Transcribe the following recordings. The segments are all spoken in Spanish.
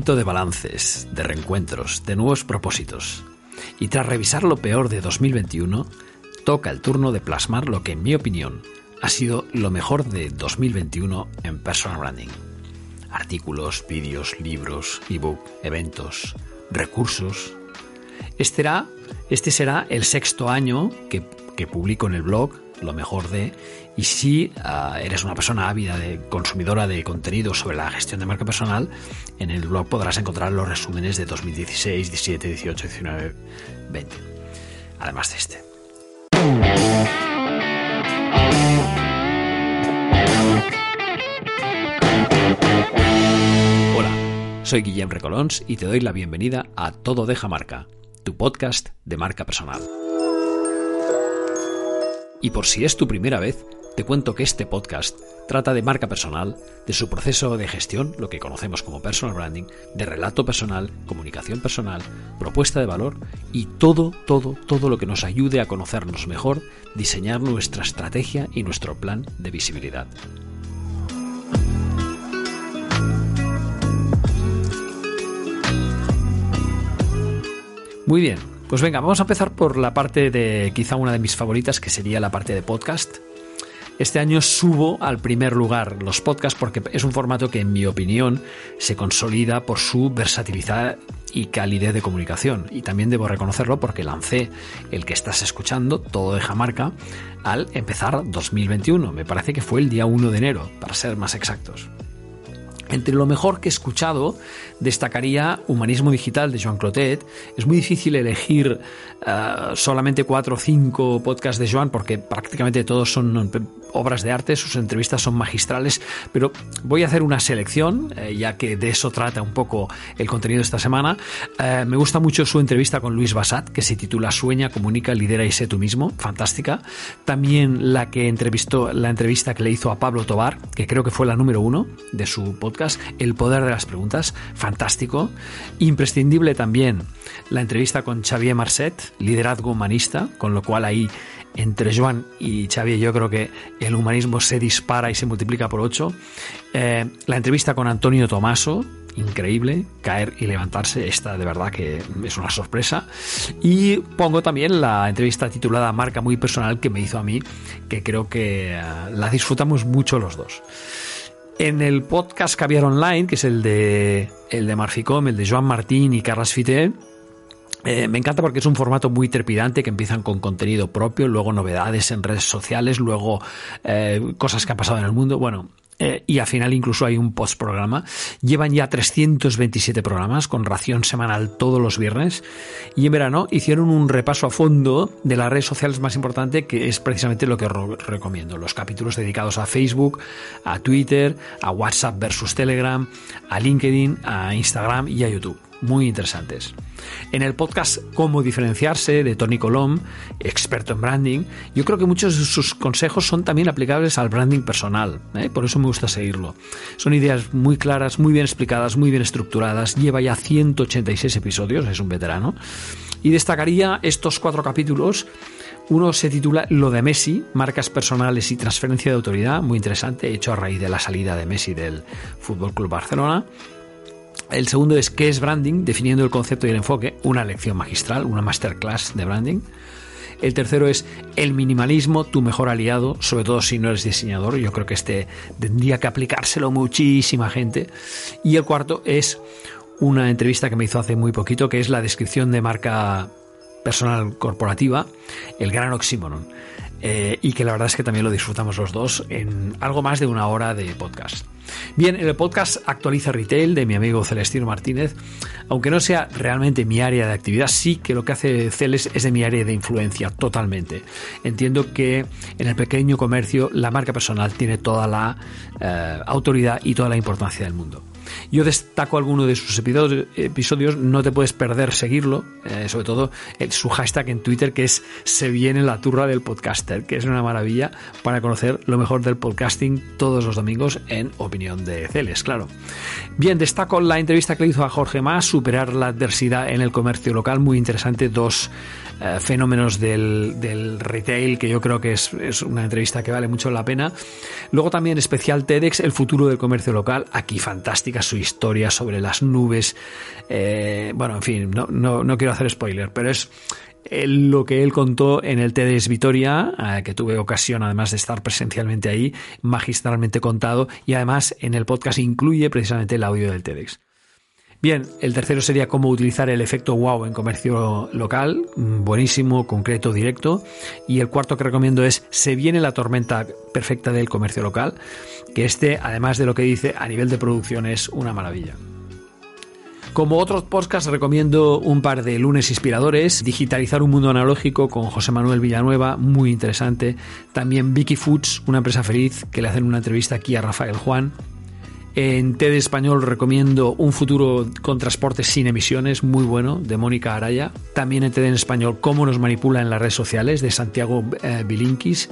De balances, de reencuentros, de nuevos propósitos. Y tras revisar lo peor de 2021, toca el turno de plasmar lo que, en mi opinión, ha sido lo mejor de 2021 en personal branding. Artículos, vídeos, libros, ebook, eventos, recursos. Este, este será el sexto año que publico en el blog lo mejor de y si ah, eres una persona ávida de consumidora de contenido sobre la gestión de marca personal, en el blog podrás encontrar los resúmenes de 2016, 17, 18, 19, 20. Además de este. Hola, soy Guillem Recolons y te doy la bienvenida a Todo Deja Marca, tu podcast de marca personal. Y por si es tu primera vez, te cuento que este podcast trata de marca personal, de su proceso de gestión, lo que conocemos como personal branding, de relato personal, comunicación personal, propuesta de valor y todo, todo, todo lo que nos ayude a conocernos mejor, diseñar nuestra estrategia y nuestro plan de visibilidad. Muy bien, pues venga, vamos a empezar por la parte de quizá una de mis favoritas, que sería la parte de podcast. Este año subo al primer lugar los podcasts porque es un formato que en mi opinión se consolida por su versatilidad y calidez de comunicación. Y también debo reconocerlo porque lancé el que estás escuchando, todo de Jamarca, al empezar 2021. Me parece que fue el día 1 de enero, para ser más exactos. Entre lo mejor que he escuchado destacaría Humanismo Digital de Joan Clotet. Es muy difícil elegir eh, solamente cuatro o cinco podcasts de Joan porque prácticamente todos son obras de arte, sus entrevistas son magistrales, pero voy a hacer una selección, eh, ya que de eso trata un poco el contenido de esta semana. Eh, me gusta mucho su entrevista con Luis Basat, que se titula Sueña, comunica, lidera y sé tú mismo, fantástica. También la que entrevistó, la entrevista que le hizo a Pablo Tobar, que creo que fue la número uno de su podcast, El poder de las preguntas, fantástico. Imprescindible también la entrevista con Xavier Marcet, liderazgo humanista, con lo cual ahí entre Joan y Xavier yo creo que el humanismo se dispara y se multiplica por ocho. Eh, la entrevista con Antonio Tomaso, increíble, caer y levantarse, esta de verdad que es una sorpresa. Y pongo también la entrevista titulada Marca muy personal que me hizo a mí, que creo que eh, la disfrutamos mucho los dos. En el podcast Caviar Online, que es el de, el de Marficom, el de Joan Martín y Carlas Fité, eh, me encanta porque es un formato muy trepidante que empiezan con contenido propio, luego novedades en redes sociales, luego eh, cosas que han pasado en el mundo. Bueno, eh, y al final incluso hay un postprograma. Llevan ya 327 programas con ración semanal todos los viernes y en verano hicieron un repaso a fondo de las redes sociales más importantes que es precisamente lo que recomiendo. Los capítulos dedicados a Facebook, a Twitter, a WhatsApp versus Telegram, a LinkedIn, a Instagram y a YouTube muy interesantes. En el podcast Cómo diferenciarse de Tony Colom, experto en branding, yo creo que muchos de sus consejos son también aplicables al branding personal, ¿eh? por eso me gusta seguirlo. Son ideas muy claras, muy bien explicadas, muy bien estructuradas, lleva ya 186 episodios, es un veterano, y destacaría estos cuatro capítulos. Uno se titula Lo de Messi, marcas personales y transferencia de autoridad, muy interesante, hecho a raíz de la salida de Messi del Fútbol Club Barcelona. El segundo es qué es branding, definiendo el concepto y el enfoque, una lección magistral, una masterclass de branding. El tercero es el minimalismo, tu mejor aliado, sobre todo si no eres diseñador. Yo creo que este tendría que aplicárselo muchísima gente. Y el cuarto es una entrevista que me hizo hace muy poquito, que es la descripción de marca personal corporativa, el gran oxímoron. Eh, y que la verdad es que también lo disfrutamos los dos en algo más de una hora de podcast. Bien, en el podcast Actualiza Retail de mi amigo Celestino Martínez, aunque no sea realmente mi área de actividad, sí que lo que hace Celes es de mi área de influencia totalmente. Entiendo que en el pequeño comercio la marca personal tiene toda la eh, autoridad y toda la importancia del mundo. Yo destaco alguno de sus episodios, no te puedes perder seguirlo, eh, sobre todo su hashtag en Twitter que es Se viene la turra del podcaster, que es una maravilla para conocer lo mejor del podcasting todos los domingos en opinión de Celes, claro. Bien, destaco la entrevista que le hizo a Jorge Más, superar la adversidad en el comercio local, muy interesante, dos eh, fenómenos del, retail, que yo creo que es, una entrevista que vale mucho la pena. Luego también especial TEDx, el futuro del comercio local. Aquí fantástica su historia sobre las nubes. Eh, bueno, en fin, no, no quiero hacer spoiler, pero es lo que él contó en el TEDx Vitoria, eh, que tuve ocasión además de estar presencialmente ahí, magistralmente contado, y además en el podcast incluye precisamente el audio del TEDx. Bien, el tercero sería cómo utilizar el efecto wow en comercio local, mm, buenísimo, concreto, directo. Y el cuarto que recomiendo es Se viene la tormenta perfecta del comercio local, que este, además de lo que dice, a nivel de producción es una maravilla. Como otros podcasts recomiendo un par de lunes inspiradores, Digitalizar un mundo analógico con José Manuel Villanueva, muy interesante. También Vicky Foods, una empresa feliz, que le hacen una entrevista aquí a Rafael Juan. En TED Español recomiendo Un futuro con transportes sin emisiones, muy bueno, de Mónica Araya. También en TED en Español Cómo nos manipula en las redes sociales, de Santiago eh, Bilinkis.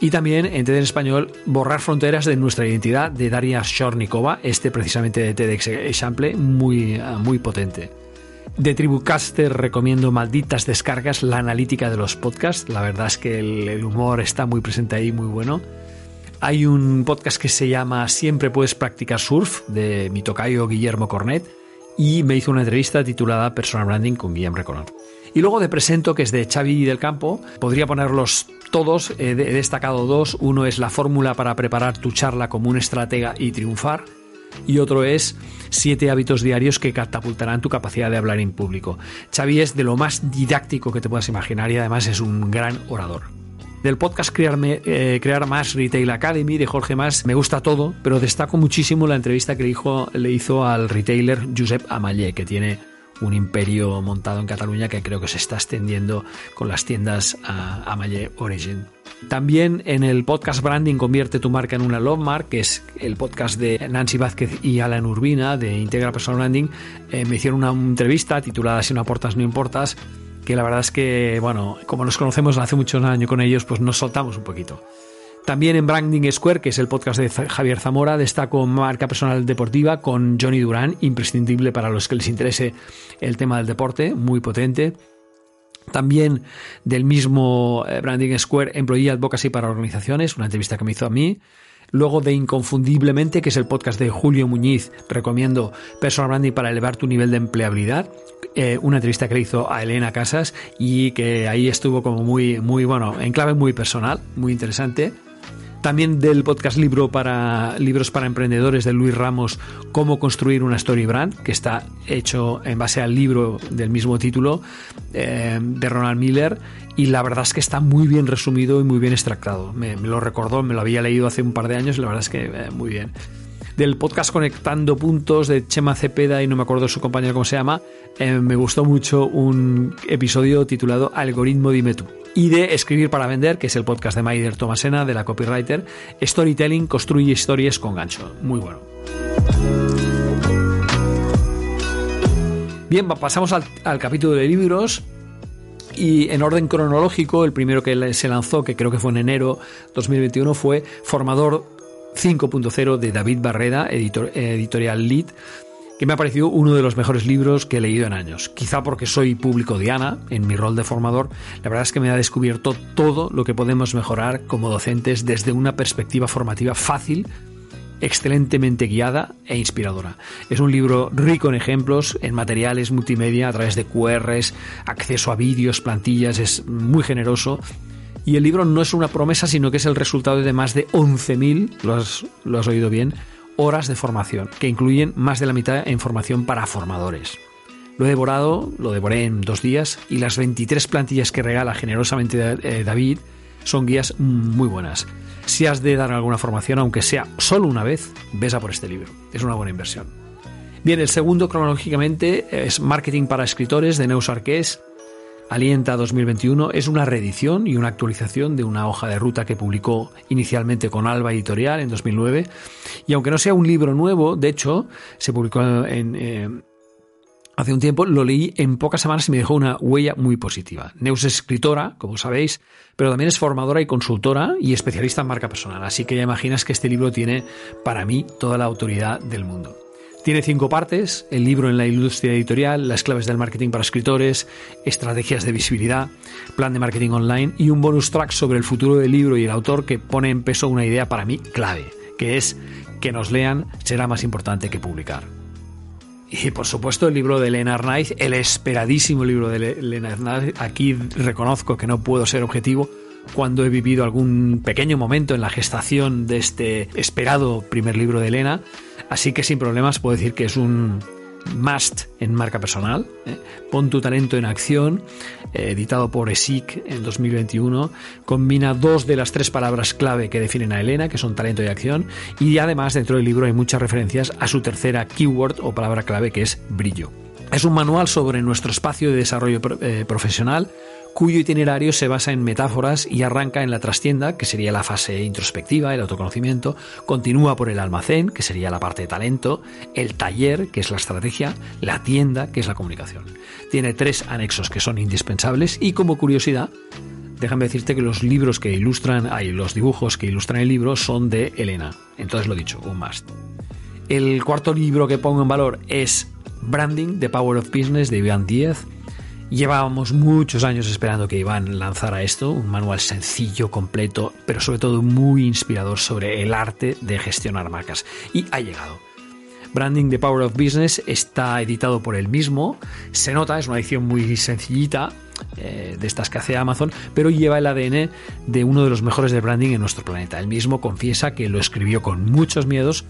Y también en TED en Español Borrar fronteras de nuestra identidad, de Daria Shornikova, este precisamente de TEDx Example, muy, eh, muy potente. De Tribucaster recomiendo Malditas Descargas, la analítica de los podcasts. La verdad es que el humor está muy presente ahí, muy bueno. Hay un podcast que se llama Siempre puedes practicar surf de mi tocayo Guillermo Cornet y me hizo una entrevista titulada Personal Branding con Guillermo Reconor. Y luego de Presento, que es de Xavi del Campo, podría ponerlos todos, he destacado dos. Uno es la fórmula para preparar tu charla como un estratega y triunfar. Y otro es siete hábitos diarios que catapultarán tu capacidad de hablar en público. Xavi es de lo más didáctico que te puedas imaginar y además es un gran orador del podcast eh, Crear Más Retail Academy de Jorge Más me gusta todo, pero destaco muchísimo la entrevista que le hizo, le hizo al retailer Josep Amallé, que tiene un imperio montado en Cataluña que creo que se está extendiendo con las tiendas Amallé Origin. También en el podcast Branding Convierte tu marca en una Love Mark, que es el podcast de Nancy Vázquez y Alan Urbina de Integra Personal Branding, eh, me hicieron una entrevista titulada Si no aportas, no importas, que la verdad es que, bueno, como nos conocemos hace muchos años con ellos, pues nos soltamos un poquito. También en Branding Square, que es el podcast de Javier Zamora, destaco marca personal deportiva con Johnny Durán, imprescindible para los que les interese el tema del deporte, muy potente. También del mismo eh, Branding Square, Employee Advocacy para organizaciones, una entrevista que me hizo a mí. Luego de Inconfundiblemente, que es el podcast de Julio Muñiz, recomiendo Personal Branding para elevar tu nivel de empleabilidad. Eh, una entrevista que le hizo a Elena Casas y que ahí estuvo como muy, muy, bueno, en clave muy personal, muy interesante. También del podcast libro para libros para emprendedores de Luis Ramos, Cómo construir una story brand, que está hecho en base al libro del mismo título eh, de Ronald Miller. Y la verdad es que está muy bien resumido y muy bien extractado. Me, lo recordó, me lo había leído hace un par de años y la verdad es que eh, muy bien del podcast Conectando Puntos de Chema Cepeda y no me acuerdo su compañero cómo se llama, eh, me gustó mucho un episodio titulado Algoritmo Dime tú. Y de Escribir para Vender, que es el podcast de Maider Tomasena, de la copywriter, Storytelling construye historias con gancho. Muy bueno. Bien, pasamos al, al capítulo de libros. Y en orden cronológico, el primero que se lanzó, que creo que fue en enero 2021, fue Formador 5.0 de David Barreda, editorial Lead, que me ha parecido uno de los mejores libros que he leído en años. Quizá porque soy público Diana, en mi rol de formador, la verdad es que me ha descubierto todo lo que podemos mejorar como docentes desde una perspectiva formativa fácil, excelentemente guiada e inspiradora. Es un libro rico en ejemplos, en materiales multimedia a través de QRs, acceso a vídeos, plantillas, es muy generoso y el libro no es una promesa, sino que es el resultado de más de 11.000, lo has, lo has oído bien, horas de formación, que incluyen más de la mitad en formación para formadores. Lo he devorado, lo devoré en dos días, y las 23 plantillas que regala generosamente eh, David son guías muy buenas. Si has de dar alguna formación, aunque sea solo una vez, ves a por este libro. Es una buena inversión. Bien, el segundo cronológicamente es Marketing para Escritores de Neus Arqués Alienta 2021 es una reedición y una actualización de una hoja de ruta que publicó inicialmente con Alba Editorial en 2009. Y aunque no sea un libro nuevo, de hecho, se publicó en, eh, hace un tiempo, lo leí en pocas semanas y me dejó una huella muy positiva. Neus es escritora, como sabéis, pero también es formadora y consultora y especialista en marca personal. Así que ya imaginas que este libro tiene para mí toda la autoridad del mundo. Tiene cinco partes, el libro en la industria editorial, las claves del marketing para escritores, estrategias de visibilidad, plan de marketing online y un bonus track sobre el futuro del libro y el autor que pone en peso una idea para mí clave, que es que nos lean será más importante que publicar. Y por supuesto el libro de Elena Knight, el esperadísimo libro de Elena Knight. Aquí reconozco que no puedo ser objetivo cuando he vivido algún pequeño momento en la gestación de este esperado primer libro de Elena. Así que sin problemas puedo decir que es un must en marca personal. ¿eh? Pon tu talento en acción, eh, editado por ESIC en 2021. Combina dos de las tres palabras clave que definen a Elena, que son talento y acción. Y además dentro del libro hay muchas referencias a su tercera keyword o palabra clave que es brillo. Es un manual sobre nuestro espacio de desarrollo eh, profesional cuyo itinerario se basa en metáforas y arranca en la trastienda, que sería la fase introspectiva, el autoconocimiento, continúa por el almacén, que sería la parte de talento, el taller, que es la estrategia, la tienda, que es la comunicación. Tiene tres anexos que son indispensables y como curiosidad, déjame decirte que los libros que ilustran, hay los dibujos que ilustran el libro son de Elena. Entonces lo dicho, un must. El cuarto libro que pongo en valor es Branding, The Power of Business de Iván Díez Llevábamos muchos años esperando que Iván lanzara esto, un manual sencillo, completo, pero sobre todo muy inspirador sobre el arte de gestionar marcas. Y ha llegado. Branding the Power of Business está editado por él mismo. Se nota, es una edición muy sencillita, eh, de estas que hace Amazon, pero lleva el ADN de uno de los mejores de branding en nuestro planeta. Él mismo confiesa que lo escribió con muchos miedos,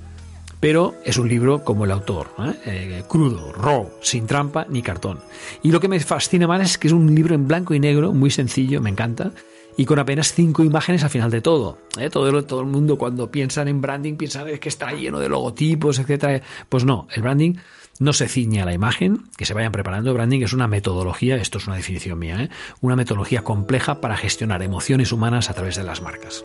pero es un libro como el autor, ¿eh? Eh, crudo, raw, sin trampa ni cartón. Y lo que me fascina más es que es un libro en blanco y negro, muy sencillo, me encanta, y con apenas cinco imágenes al final de todo. ¿eh? Todo, el mundo cuando piensan en branding piensan que está lleno de logotipos, etc. Pues no, el branding no se ciñe a la imagen, que se vayan preparando. Branding es una metodología, esto es una definición mía, una metodología compleja para gestionar emociones humanas a través de las marcas.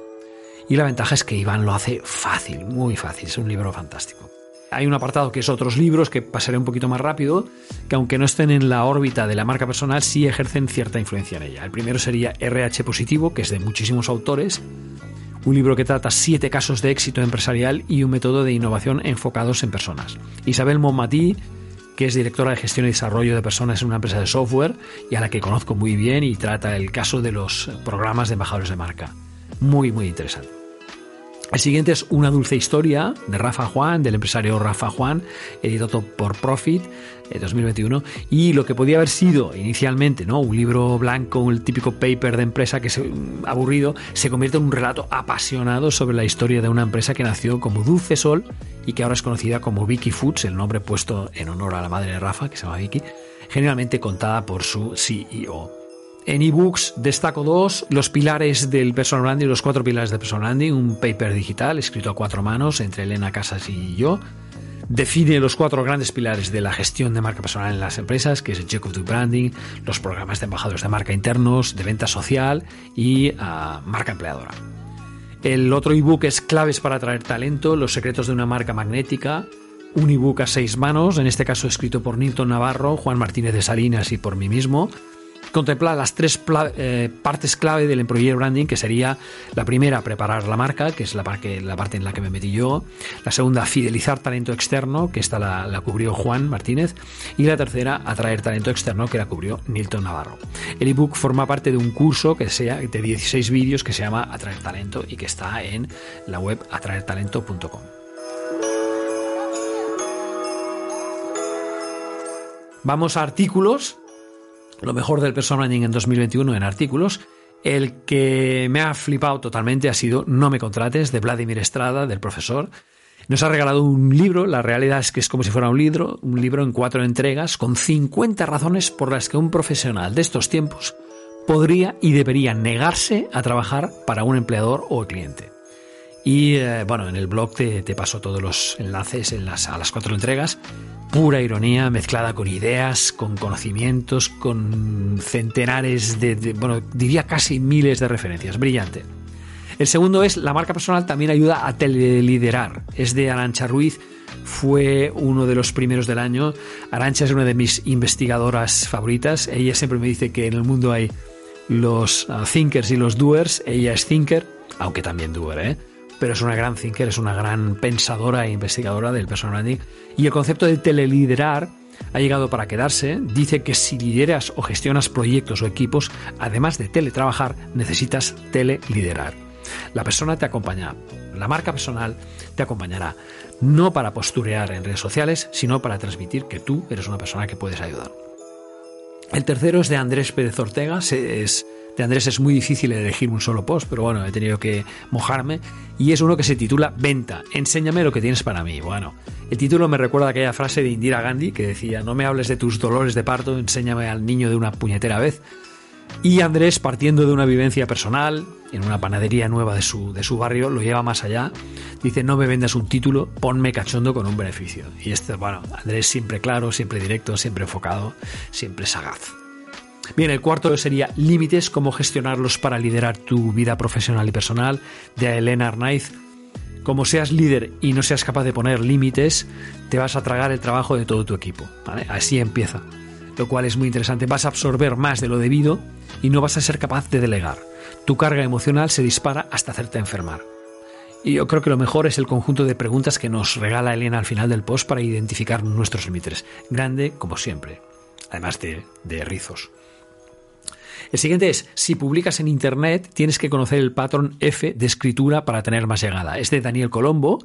Y la ventaja es que Iván lo hace fácil, muy fácil, es un libro fantástico. Hay un apartado que es otros libros que pasaré un poquito más rápido, que aunque no estén en la órbita de la marca personal, sí ejercen cierta influencia en ella. El primero sería RH Positivo, que es de muchísimos autores, un libro que trata siete casos de éxito empresarial y un método de innovación enfocados en personas. Isabel Monmatí, que es directora de gestión y desarrollo de personas en una empresa de software y a la que conozco muy bien y trata el caso de los programas de embajadores de marca. Muy, muy interesante. El siguiente es Una dulce historia de Rafa Juan, del empresario Rafa Juan, editado por Profit, 2021. Eh, y lo que podía haber sido inicialmente ¿no? un libro blanco, un típico paper de empresa que se, aburrido, se convierte en un relato apasionado sobre la historia de una empresa que nació como Dulce Sol y que ahora es conocida como Vicky Foods, el nombre puesto en honor a la madre de Rafa, que se llama Vicky, generalmente contada por su CEO. En ebooks destaco dos, los pilares del personal branding, los cuatro pilares del personal branding, un paper digital escrito a cuatro manos entre Elena Casas y yo. Define los cuatro grandes pilares de la gestión de marca personal en las empresas, que es el the Branding, los programas de embajadores de marca internos, de venta social y ah, marca empleadora. El otro ebook es Claves para atraer talento, los secretos de una marca magnética, un ebook a seis manos, en este caso escrito por Nilton Navarro, Juan Martínez de Salinas y por mí mismo, contempla las tres eh, partes clave del employer branding, que sería la primera, preparar la marca, que es la, parte en la que me metí yo, la segunda, fidelizar talento externo, que esta la, cubrió Juan Martínez, y la tercera, atraer talento externo, que la cubrió Nilton Navarro. El ebook forma parte de un curso que sea de 16 vídeos que se llama Atraer Talento y que está en la web atraertalento.com. Vamos a artículos lo mejor del personal branding en 2021 en artículos. El que me ha flipado totalmente ha sido No me contrates de Vladimir Estrada, del profesor. Nos ha regalado un libro, la realidad es que es como si fuera un libro, un libro en cuatro entregas con 50 razones por las que un profesional de estos tiempos podría y debería negarse a trabajar para un empleador o cliente. Y eh, bueno, en el blog te, paso todos los enlaces en las, a las cuatro entregas pura ironía mezclada con ideas, con conocimientos, con centenares de, bueno, diría casi miles de referencias. Brillante. El segundo es la marca personal también ayuda a teleliderar. Es de Arancha Ruiz, fue uno de los primeros del año. Arancha es una de mis investigadoras favoritas. Ella siempre me dice que en el mundo hay los uh, thinkers y los doers. Ella es thinker, aunque también doer, ¿eh? Pero es una gran thinker, es una gran pensadora e investigadora del personal branding. Y el concepto de teleliderar ha llegado para quedarse. Dice que si lideras o gestionas proyectos o equipos, además de teletrabajar, necesitas teleliderar. La persona te acompaña, la marca personal te acompañará, no para posturear en redes sociales, sino para transmitir que tú eres una persona que puedes ayudar. El tercero es de Andrés Pérez Ortega, es, de Andrés es muy difícil elegir un solo post, pero bueno, he tenido que mojarme. Y es uno que se titula Venta, enséñame lo que tienes para mí. Bueno, el título me recuerda a aquella frase de Indira Gandhi que decía, no me hables de tus dolores de parto, enséñame al niño de una puñetera vez. Y Andrés, partiendo de una vivencia personal, en una panadería nueva de su, de su barrio, lo lleva más allá. Dice, no me vendas un título, ponme cachondo con un beneficio. Y este, bueno, Andrés siempre claro, siempre directo, siempre enfocado, siempre sagaz. Bien, el cuarto sería límites, cómo gestionarlos para liderar tu vida profesional y personal, de Elena Arnaiz. Como seas líder y no seas capaz de poner límites, te vas a tragar el trabajo de todo tu equipo. Así empieza. Lo cual es muy interesante. Vas a absorber más de lo debido y no vas a ser capaz de delegar. Tu carga emocional se dispara hasta hacerte enfermar. Y yo creo que lo mejor es el conjunto de preguntas que nos regala Elena al final del post para identificar nuestros límites. Grande como siempre. Además de, de rizos. El siguiente es, si publicas en Internet, tienes que conocer el patrón F de escritura para tener más llegada. Es de Daniel Colombo,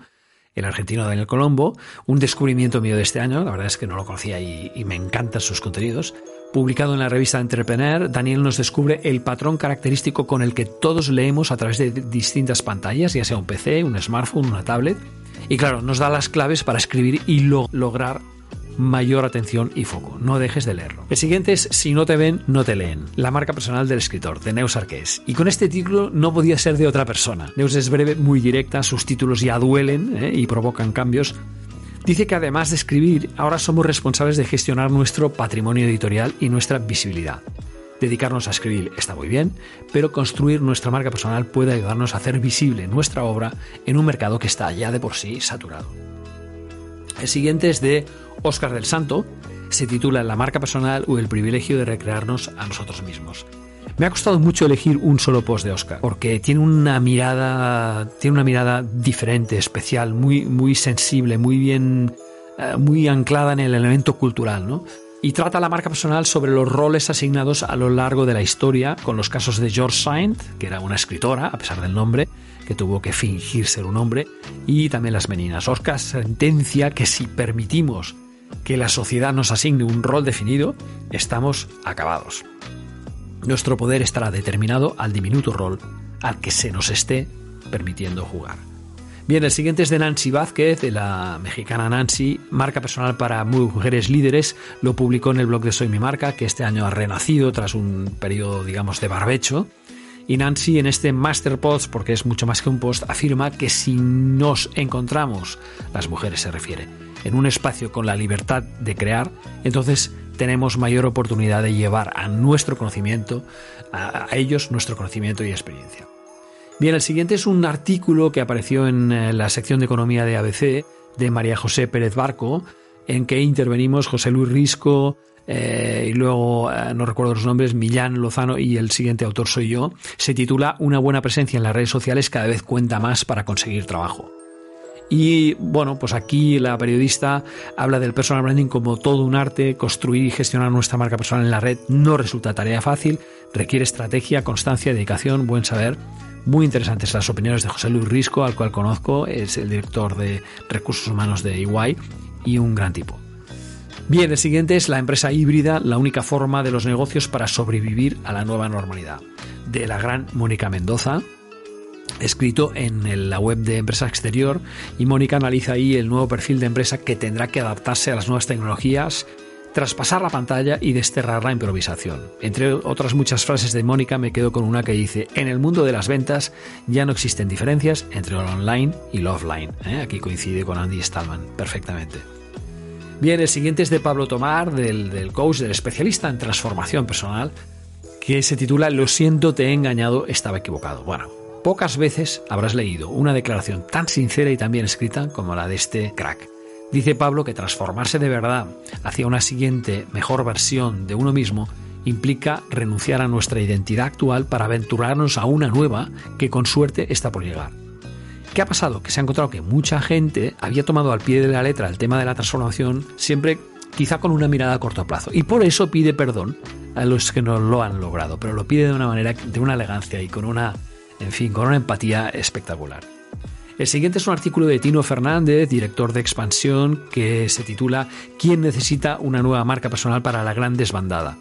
el argentino Daniel Colombo, un descubrimiento mío de este año, la verdad es que no lo conocía y, y me encantan sus contenidos. Publicado en la revista Entrepreneur, Daniel nos descubre el patrón característico con el que todos leemos a través de distintas pantallas, ya sea un PC, un smartphone, una tablet. Y claro, nos da las claves para escribir y lograr mayor atención y foco. No dejes de leerlo. El siguiente es Si no te ven, no te leen. La marca personal del escritor, de Neus Arqués. Y con este título no podía ser de otra persona. Neus es breve, muy directa, sus títulos ya duelen ¿eh? y provocan cambios. Dice que además de escribir, ahora somos responsables de gestionar nuestro patrimonio editorial y nuestra visibilidad. Dedicarnos a escribir está muy bien, pero construir nuestra marca personal puede ayudarnos a hacer visible nuestra obra en un mercado que está ya de por sí saturado. El siguiente es de Óscar del Santo, se titula La marca personal o el privilegio de recrearnos a nosotros mismos. Me ha costado mucho elegir un solo post de Oscar, porque tiene una mirada, tiene una mirada diferente, especial, muy, muy sensible, muy bien, eh, muy anclada en el elemento cultural, ¿no? Y trata la marca personal sobre los roles asignados a lo largo de la historia, con los casos de George Saint, que era una escritora, a pesar del nombre, que tuvo que fingir ser un hombre, y también las meninas. Oscar sentencia que si permitimos que la sociedad nos asigne un rol definido, estamos acabados. Nuestro poder estará determinado al diminuto rol al que se nos esté permitiendo jugar. Bien, el siguiente es de Nancy Vázquez, de la mexicana Nancy, marca personal para mujeres líderes. Lo publicó en el blog de Soy mi marca, que este año ha renacido tras un periodo, digamos, de barbecho. Y Nancy en este Master Post, porque es mucho más que un post, afirma que si nos encontramos, las mujeres se refiere, en un espacio con la libertad de crear, entonces tenemos mayor oportunidad de llevar a nuestro conocimiento, a, ellos nuestro conocimiento y experiencia. Bien, el siguiente es un artículo que apareció en eh, la sección de economía de ABC de María José Pérez Barco, en que intervenimos José Luis Risco, eh, y luego eh, no recuerdo los nombres, Millán Lozano y el siguiente autor soy yo, se titula Una buena presencia en las redes sociales cada vez cuenta más para conseguir trabajo. Y bueno, pues aquí la periodista habla del personal branding como todo un arte, construir y gestionar nuestra marca personal en la red no resulta tarea fácil, requiere estrategia, constancia, dedicación, buen saber. Muy interesantes las opiniones de José Luis Risco, al cual conozco, es el director de recursos humanos de EY y un gran tipo. Bien, el siguiente es la empresa híbrida, la única forma de los negocios para sobrevivir a la nueva normalidad, de la gran Mónica Mendoza, escrito en la web de Empresa Exterior y Mónica analiza ahí el nuevo perfil de empresa que tendrá que adaptarse a las nuevas tecnologías, traspasar la pantalla y desterrar la improvisación. Entre otras muchas frases de Mónica me quedo con una que dice, en el mundo de las ventas ya no existen diferencias entre lo online y lo offline. ¿eh? Aquí coincide con Andy Stallman perfectamente. Bien, el siguiente es de Pablo Tomar, del, coach, del especialista en transformación personal, que se titula Lo siento, te he engañado, estaba equivocado. Bueno, Pocas veces habrás leído una declaración tan sincera y tan bien escrita como la de este crack. Dice Pablo que transformarse de verdad hacia una siguiente, mejor versión de uno mismo implica renunciar a nuestra identidad actual para aventurarnos a una nueva que con suerte está por llegar. ¿Qué ha pasado? Que se ha encontrado que mucha gente había tomado al pie de la letra el tema de la transformación siempre quizá con una mirada a corto plazo. Y por eso pide perdón a los que no lo han logrado, pero lo pide de una manera, de una elegancia y con una, en fin, con una empatía espectacular. El siguiente es un artículo de Tino Fernández, director de Expansión, que se titula ¿Quién necesita una nueva marca personal para la gran desbandada?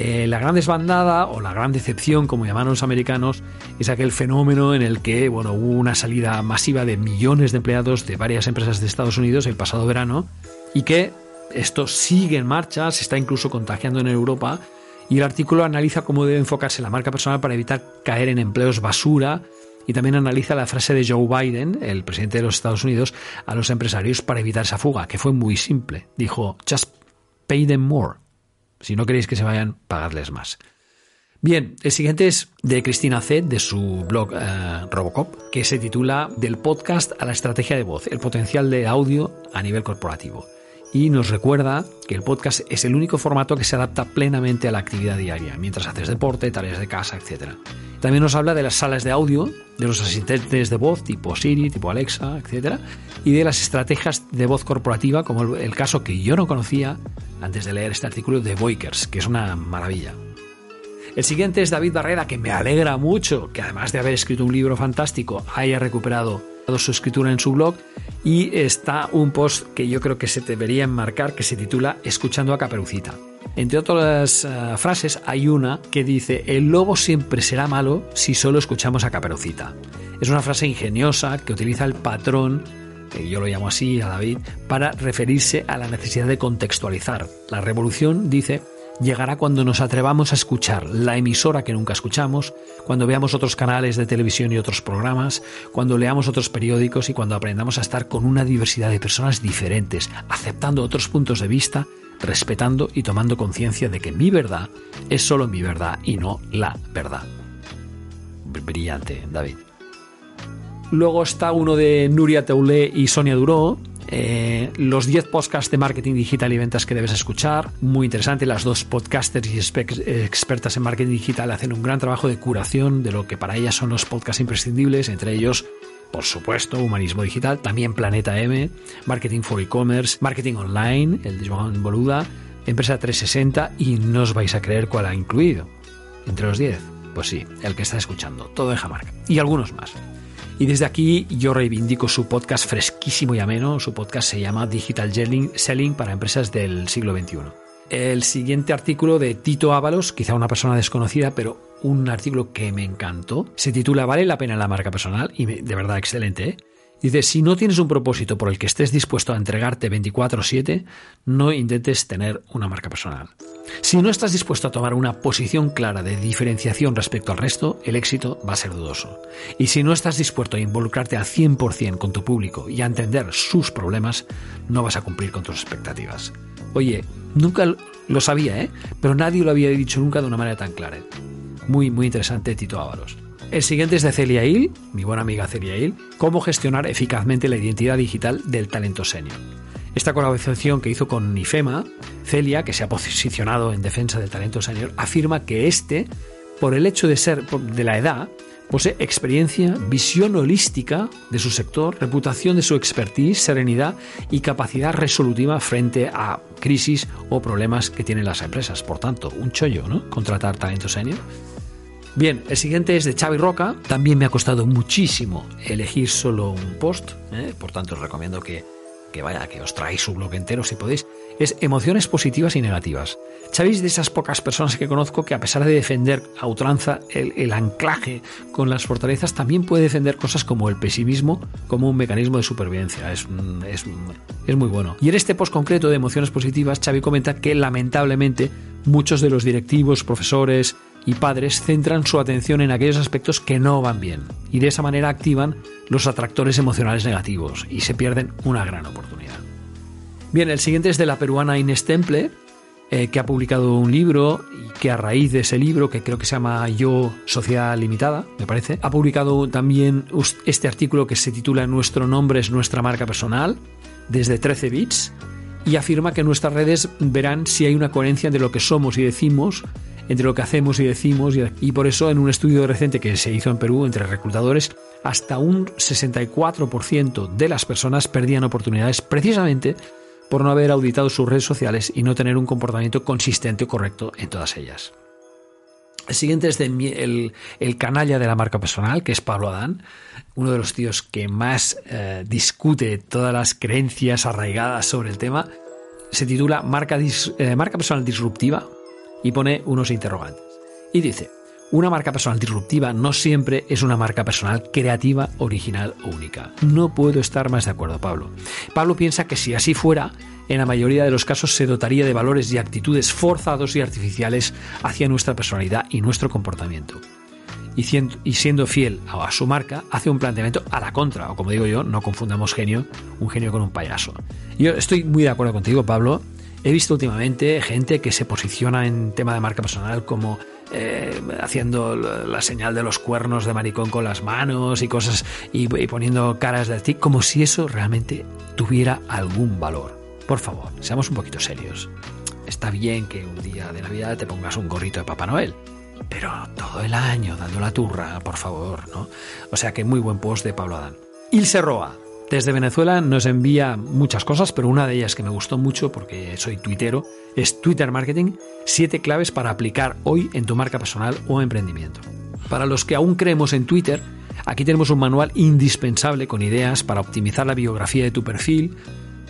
Eh, la gran desbandada o la gran decepción, como llamaron los americanos, es aquel fenómeno en el que bueno, hubo una salida masiva de millones de empleados de varias empresas de Estados Unidos el pasado verano y que esto sigue en marcha, se está incluso contagiando en Europa y el artículo analiza cómo debe enfocarse la marca personal para evitar caer en empleos basura y también analiza la frase de Joe Biden, el presidente de los Estados Unidos, a los empresarios para evitar esa fuga, que fue muy simple. Dijo, just pay them more. Si no queréis que se vayan, pagadles más. Bien, el siguiente es de Cristina C, de su blog eh, Robocop, que se titula Del podcast a la estrategia de voz, el potencial de audio a nivel corporativo y nos recuerda que el podcast es el único formato que se adapta plenamente a la actividad diaria, mientras haces deporte, tareas de casa, etc. También nos habla de las salas de audio, de los asistentes de voz tipo Siri, tipo Alexa, etc. Y de las estrategias de voz corporativa, como el caso que yo no conocía antes de leer este artículo de Voikers, que es una maravilla. El siguiente es David Barrera, que me alegra mucho que además de haber escrito un libro fantástico, haya recuperado su escritura en su blog y está un post que yo creo que se debería enmarcar que se titula Escuchando a Caperucita. Entre otras eh, frases hay una que dice el lobo siempre será malo si solo escuchamos a Caperucita. Es una frase ingeniosa que utiliza el patrón que yo lo llamo así a David, para referirse a la necesidad de contextualizar. La revolución, dice, llegará cuando nos atrevamos a escuchar la emisora que nunca escuchamos, cuando veamos otros canales de televisión y otros programas, cuando leamos otros periódicos y cuando aprendamos a estar con una diversidad de personas diferentes, aceptando otros puntos de vista, respetando y tomando conciencia de que mi verdad es solo mi verdad y no la verdad. Brillante, David. Luego está uno de Nuria Teulé y Sonia Duró, eh, los 10 podcasts de marketing digital y ventas que debes escuchar. Muy interesante. Las dos podcasters y expertas en marketing digital hacen un gran trabajo de curación de lo que para ellas son los podcasts imprescindibles, entre ellos por supuesto, Humanismo Digital, también Planeta M, Marketing for E-Commerce, Marketing Online, el de Joan Boluda, Empresa 360 y no os vais a creer cuál ha incluido. Entre los 10, pues sí, el que está escuchando, todo en Jamarca. Y algunos más. Y desde aquí yo reivindico su podcast fresquísimo y ameno. Su podcast se llama Digital Selling para empresas del siglo XXI. El siguiente artículo de Tito Ábalos, quizá una persona desconocida, pero un artículo que me encantó, se titula ¿Vale la pena la marca personal? Y de verdad excelente, ¿eh? Dice, si no tienes un propósito por el que estés dispuesto a entregarte 24/7, no intentes tener una marca personal. Si no estás dispuesto a tomar una posición clara de diferenciación respecto al resto, el éxito va a ser dudoso. Y si no estás dispuesto a involucrarte al 100% con tu público y a entender sus problemas, no vas a cumplir con tus expectativas. Oye, nunca lo sabía, ¿eh? Pero nadie lo había dicho nunca de una manera tan clara. Muy, muy interesante, Tito Ávaros. El siguiente es de Celia Hill, mi buena amiga Celia Hill, cómo gestionar eficazmente la identidad digital del talento senior. Esta colaboración que hizo con IFEMA, Celia, que se ha posicionado en defensa del talento senior, afirma que este, por el hecho de ser de la edad, posee experiencia, visión holística de su sector, reputación de su expertise, serenidad y capacidad resolutiva frente a crisis o problemas que tienen las empresas. Por tanto, un chollo, ¿no? Contratar talento senior. Bien, el siguiente es de Xavi Roca. También me ha costado muchísimo elegir solo un post, ¿eh? por tanto os recomiendo que, que vaya, que os traéis su blog entero si podéis. Es emociones positivas y negativas. Xavi es de esas pocas personas que conozco que a pesar de defender a ultranza el, anclaje con las fortalezas, también puede defender cosas como el pesimismo como un mecanismo de supervivencia. Es, es, es muy bueno. Y en este post concreto de emociones positivas, Xavi comenta que lamentablemente muchos de los directivos, profesores, y padres centran su atención en aquellos aspectos que no van bien y de esa manera activan los atractores emocionales negativos y se pierden una gran oportunidad. Bien, el siguiente es de la peruana Inés Temple, eh, que ha publicado un libro y que a raíz de ese libro, que creo que se llama Yo, Sociedad Limitada, me parece, ha publicado también este artículo que se titula Nuestro nombre es nuestra marca personal, desde 13 bits, y afirma que nuestras redes verán si hay una coherencia entre lo que somos y decimos entre lo que hacemos y decimos y, por eso en un estudio reciente que se hizo en Perú entre reclutadores hasta un 64% de las personas perdían oportunidades precisamente por no haber auditado sus redes sociales y no tener un comportamiento consistente o correcto en todas ellas. El siguiente es el, canalla de la marca personal, que es Pablo Adán, uno de los tíos que más eh, discute todas las creencias arraigadas sobre el tema. Se titula marca, eh, marca personal disruptiva y pone unos interrogantes. Y dice, una marca personal disruptiva no siempre es una marca personal creativa, original o única. No puedo estar más de acuerdo, Pablo. Pablo piensa que si así fuera, en la mayoría de los casos se dotaría de valores y actitudes forzados y artificiales hacia nuestra personalidad y nuestro comportamiento. Y siendo, fiel a su marca, hace un planteamiento a la contra, o como digo yo, no confundamos genio, un genio con un payaso. Yo estoy muy de acuerdo contigo, Pablo. He visto últimamente gente que se posiciona en tema de marca personal como eh, haciendo la señal de los cuernos de maricón con las manos y cosas y, poniendo caras de ti como si eso realmente tuviera algún valor. Por favor, seamos un poquito serios. Está bien que un día de Navidad te pongas un gorrito de Papá Noel, pero todo el año dando la turra, por favor, ¿no? O sea que muy buen post de Pablo Adán. Ilse Roa, desde Venezuela nos envía muchas cosas, pero una de ellas que me gustó mucho porque soy tuitero es Twitter Marketing, siete claves para aplicar hoy en tu marca personal o emprendimiento. Para los que aún creemos en Twitter, aquí tenemos un manual indispensable con ideas para optimizar la biografía de tu perfil,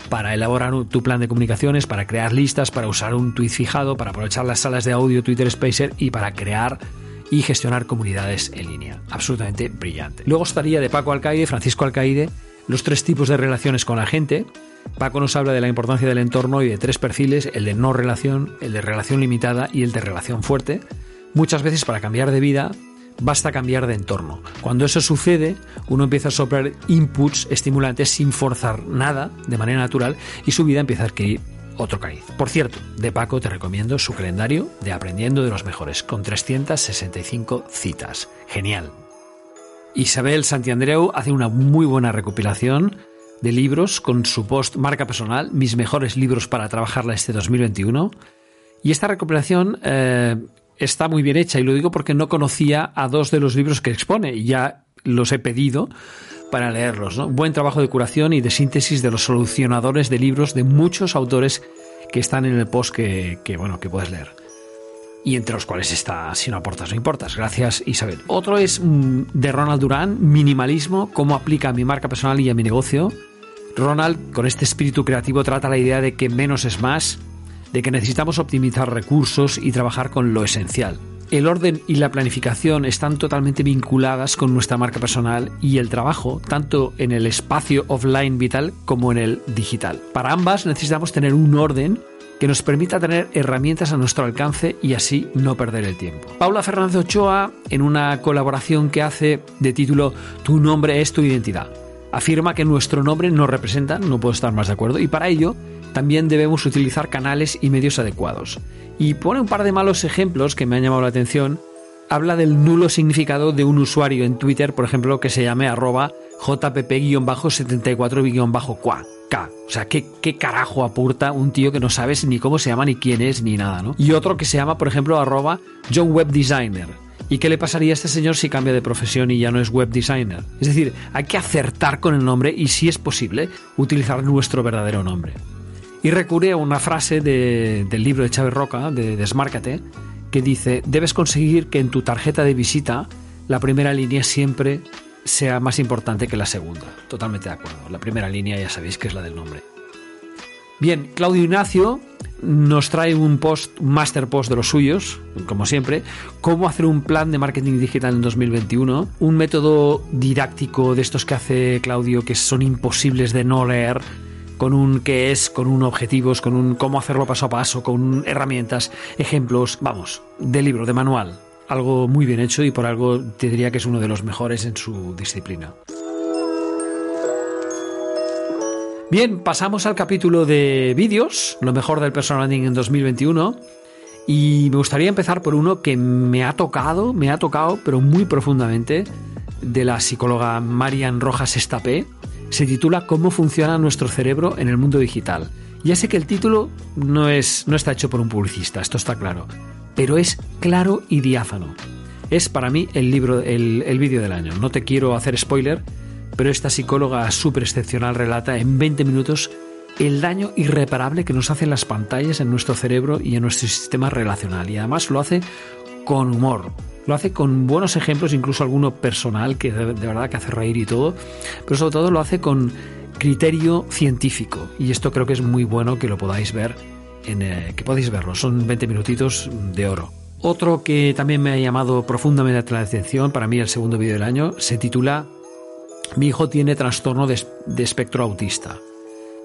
para elaborar tu plan de comunicaciones, para crear listas, para usar un tweet fijado, para aprovechar las salas de audio Twitter Spacer y para crear y gestionar comunidades en línea. Absolutamente brillante. Luego estaría de Paco Alcaide, Francisco Alcaide, los tres tipos de relaciones con la gente. Paco nos habla de la importancia del entorno y de tres perfiles, el de no relación, el de relación limitada y el de relación fuerte. Muchas veces para cambiar de vida basta cambiar de entorno. Cuando eso sucede, uno empieza a soplar inputs estimulantes sin forzar nada, de manera natural, y su vida empieza a adquirir otro cariz. Por cierto, de Paco te recomiendo su calendario de Aprendiendo de los Mejores, con 365 citas. Genial. Isabel Santiandreu hace una muy buena recopilación de libros con su post marca personal, mis mejores libros para trabajarla este 2021. Y esta recopilación eh, está muy bien hecha y lo digo porque no conocía a dos de los libros que expone y ya los he pedido para leerlos. Buen trabajo de curación y de síntesis de los solucionadores de libros de muchos autores que están en el post que, que bueno, que puedes leer y entre los cuales está Si no aportas, no importas. Gracias, Isabel. Otro es mm, de Ronald Durán, Minimalismo, cómo aplica a mi marca personal y a mi negocio. Ronald, con este espíritu creativo, trata la idea de que menos es más, de que necesitamos optimizar recursos y trabajar con lo esencial. El orden y la planificación están totalmente vinculadas con nuestra marca personal y el trabajo, tanto en el espacio offline vital como en el digital. Para ambas necesitamos tener un orden que nos permita tener herramientas a nuestro alcance y así no perder el tiempo. Paula Fernández Ochoa, en una colaboración que hace de título Tu nombre es tu identidad, afirma que nuestro nombre nos representa, no puedo estar más de acuerdo, y para ello también debemos utilizar canales y medios adecuados. Y pone un par de malos ejemplos que me han llamado la atención. Habla del nulo significado de un usuario en Twitter, por ejemplo, que se llame arroba jpp-74-qua K. O sea, ¿qué, ¿qué, carajo aporta un tío que no sabes ni cómo se llama, ni quién es, ni nada, ¿no? Y otro que se llama, por ejemplo, arroba John Web Designer. ¿Y qué le pasaría a este señor si cambia de profesión y ya no es web designer? Es decir, hay que acertar con el nombre y, si es posible, utilizar nuestro verdadero nombre. Y recurre a una frase del libro de Chávez Roca, de Desmárcate, que dice, debes conseguir que en tu tarjeta de visita la primera línea siempre sea más importante que la segunda. Totalmente de acuerdo. La primera línea ya sabéis que es la del nombre. Bien, Claudio Ignacio nos trae un post, un master post de los suyos, como siempre, cómo hacer un plan de marketing digital en 2021, un método didáctico de estos que hace Claudio que son imposibles de no leer, con un qué es, con un objetivos, con un cómo hacerlo paso a paso, con herramientas, ejemplos, vamos, de libro, de manual, algo muy bien hecho y por algo te diría que es uno de los mejores en su disciplina. Bien, pasamos al capítulo de vídeos, lo mejor del personal branding en 2021. Y me gustaría empezar por uno que me ha tocado, me ha tocado, pero muy profundamente, de la psicóloga Marian Rojas Estapé. Se titula Cómo funciona nuestro cerebro en el mundo digital. Ya sé que el título no, es, no está hecho por un publicista, esto está claro pero es claro y diáfano. es para mí el libro, el, el vídeo del año. No te quiero hacer spoiler, pero esta psicóloga súper excepcional relata en 20 minutos el daño irreparable que nos hacen las pantallas en nuestro cerebro y en nuestro sistema relacional. Y además lo hace con humor. Lo hace con buenos ejemplos, incluso alguno personal, que de, verdad que hace reír y todo. Pero sobre todo lo hace con criterio científico. Y esto creo que es muy bueno que lo podáis ver, en, eh, que podéis verlo. Son 20 minutitos de oro. Otro que también me ha llamado profundamente la atención, para mí el segundo vídeo del año, se titula Mi hijo tiene trastorno de, de espectro autista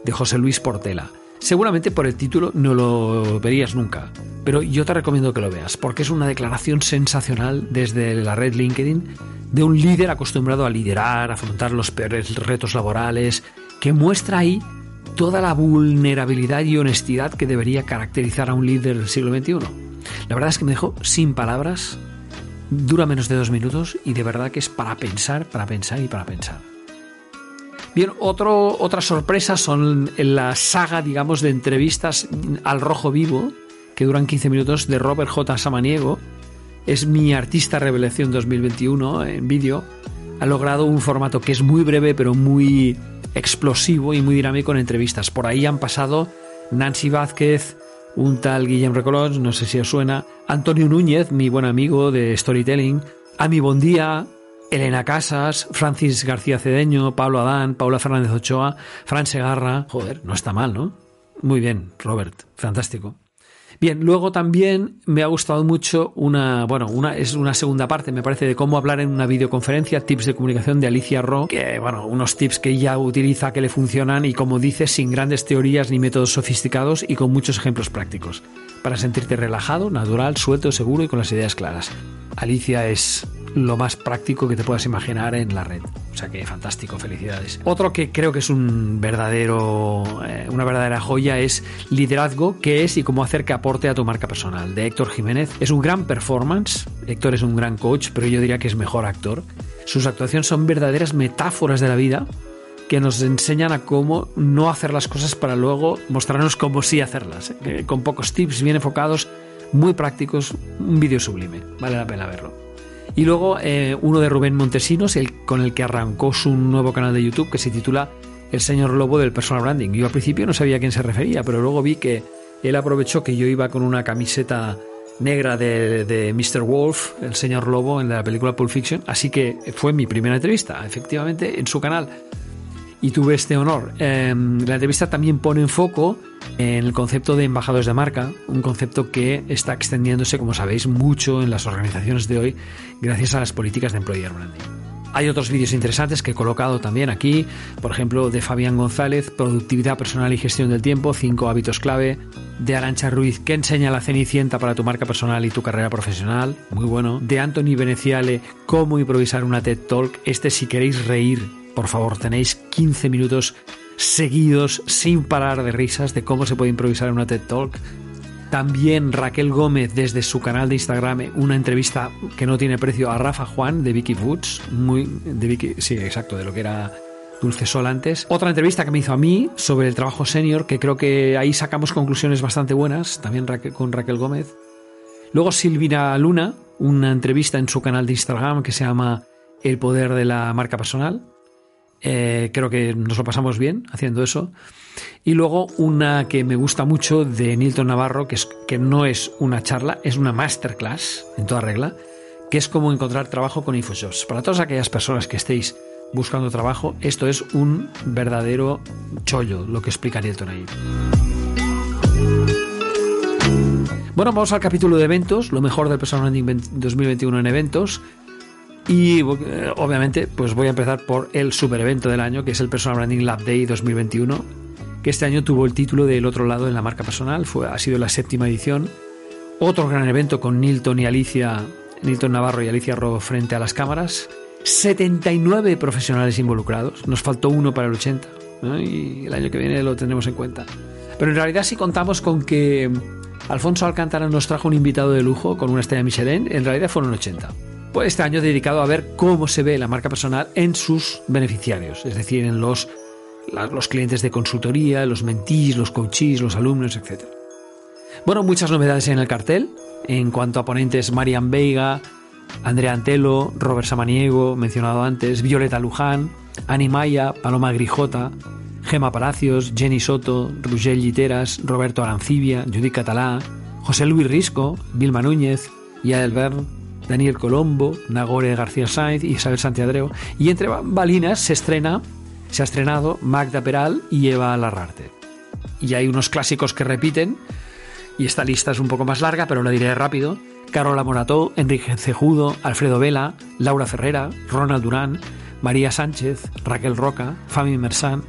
de José Luis Portela. Seguramente por el título no lo verías nunca, pero yo te recomiendo que lo veas, porque es una declaración sensacional desde la red LinkedIn de un líder acostumbrado a liderar, afrontar los peores retos laborales, que muestra ahí toda la vulnerabilidad y honestidad que debería caracterizar a un líder del siglo XXI. La verdad es que me dejó sin palabras, dura menos de dos minutos y de verdad que es para pensar, para pensar y para pensar. Bien, otra sorpresa son en la saga, digamos, de entrevistas al rojo vivo, que duran 15 minutos, de Robert J. Samaniego. Es mi artista revelación 2021 en vídeo. Ha logrado un formato que es muy breve, pero muy explosivo y muy dinámico en entrevistas. Por ahí han pasado Nancy Vázquez, un tal Guillem Recolons, no sé si os suena, Antonio Núñez, mi buen amigo de Storytelling, Ami Bondía, Elena Casas, Francis García Cedeño, Pablo Adán, Paula Fernández Ochoa, Fran Segarra. Joder, no está mal, ¿no? Muy bien, Robert, fantástico. Bien, luego también me ha gustado mucho una, bueno, una es una segunda parte, me parece, de cómo hablar en una videoconferencia, tips de comunicación de Alicia Ro, que, bueno, unos tips que ella utiliza que le funcionan y como dice, sin grandes teorías ni métodos sofisticados y con muchos ejemplos prácticos, para sentirte relajado, natural, suelto, seguro y con las ideas claras. Alicia es lo más práctico que te puedas imaginar en la red. O sea que fantástico, felicidades. Otro que creo que es un verdadero, eh, una verdadera joya es Liderazgo, qué es y cómo hacer que aporte a tu marca personal, de Héctor Jiménez. Es un gran performance, Héctor es un gran coach, pero yo diría que es mejor actor. Sus actuaciones son verdaderas metáforas de la vida que nos enseñan a cómo no hacer las cosas para luego mostrarnos cómo sí hacerlas, eh, con pocos tips bien enfocados, muy prácticos, un vídeo sublime, vale la pena verlo. Y luego eh, uno de Rubén Montesinos, el, con el que arrancó su nuevo canal de YouTube que se titula El Señor Lobo del Personal Branding. Yo al principio no sabía a quién se refería, pero luego vi que él aprovechó que yo iba con una camiseta negra de, de Mr. Wolf, el señor Lobo, en la película Pulp Fiction. Así que fue mi primera entrevista, efectivamente, en su canal y tuve este honor. Em, la entrevista también pone en foco en el concepto de embajadores de marca, un concepto que está extendiéndose, como sabéis, mucho en las organizaciones de hoy gracias a las políticas de employer branding. Hay otros vídeos interesantes que he colocado también aquí, por ejemplo, de Fabián González, Productividad Personal y Gestión del Tiempo, 5 hábitos clave, de Arancha Ruiz, que enseña la cenicienta para tu marca personal y tu carrera profesional, muy bueno, de Anthony Veneciale, Cómo improvisar una TED Talk, este si queréis reír por favor, tenéis 15 minutos seguidos sin parar de risas de cómo se puede improvisar en una TED Talk. También Raquel Gómez desde su canal de Instagram una entrevista que no tiene precio a Rafa Juan de Vicky Woods, muy de Vicky, sí, exacto, de lo que era Dulce Sol antes. Otra entrevista que me hizo a mí sobre el trabajo senior, que creo que ahí sacamos conclusiones bastante buenas, también con Raquel Gómez. Luego Silvina Luna, una entrevista en su canal de Instagram que se llama El poder de la marca personal. Eh, creo que nos lo pasamos bien haciendo eso. Y luego una que me gusta mucho de Nilton Navarro, que, es, que no es una charla, es una masterclass en toda regla, que es cómo encontrar trabajo con InfoJobs. Para todas aquellas personas que estéis buscando trabajo, esto es un verdadero chollo, lo que explica Nilton ahí. Bueno, vamos al capítulo de eventos, lo mejor del Personal Branding 2021 en eventos. Y eh, obviamente, pues voy a empezar por el super evento del año, que es el Personal Branding Lab Day 2021, que este año tuvo el título del otro lado en la marca personal, fue, ha sido la séptima edición. Otro gran evento con Nilton y Alicia, Nilton Navarro y Alicia Robo frente a las cámaras. 79 profesionales involucrados, nos faltó uno para el 80, y el año que viene lo tendremos en cuenta. Pero en realidad si contamos con que Alfonso Alcántara nos trajo un invitado de lujo con una estrella Michelin, en realidad fueron 80 pues este año dedicado a ver cómo se ve la marca personal en sus beneficiarios, es decir, en los, los clientes de consultoría, los mentees, los coaches, los alumnos, etc. Bueno, muchas novedades en el cartel. En cuanto a ponentes, Marian Veiga, Andrea Antelo, Robert Samaniego, mencionado antes, Violeta Luján, Ani Maya, Paloma Grijota, Gema Palacios, Jenny Soto, Rugel Literas, Roberto Arancibia, Judith Catalá, José Luis Risco, Vilma Núñez, Yael Bern, Daniel Colombo, Nagore García Sainz Isabel Santiadreo. Y entre balinas se estrena, se ha estrenado Magda Peral y Eva Larrarte. Y hay unos clásicos que repiten, y esta lista es un poco más larga, pero la diré rápido. Carola Morató, Enrique Cejudo, Alfredo Vela, Laura Ferrera, Ronald Durán, María Sánchez, Raquel Roca, Fami Mersán,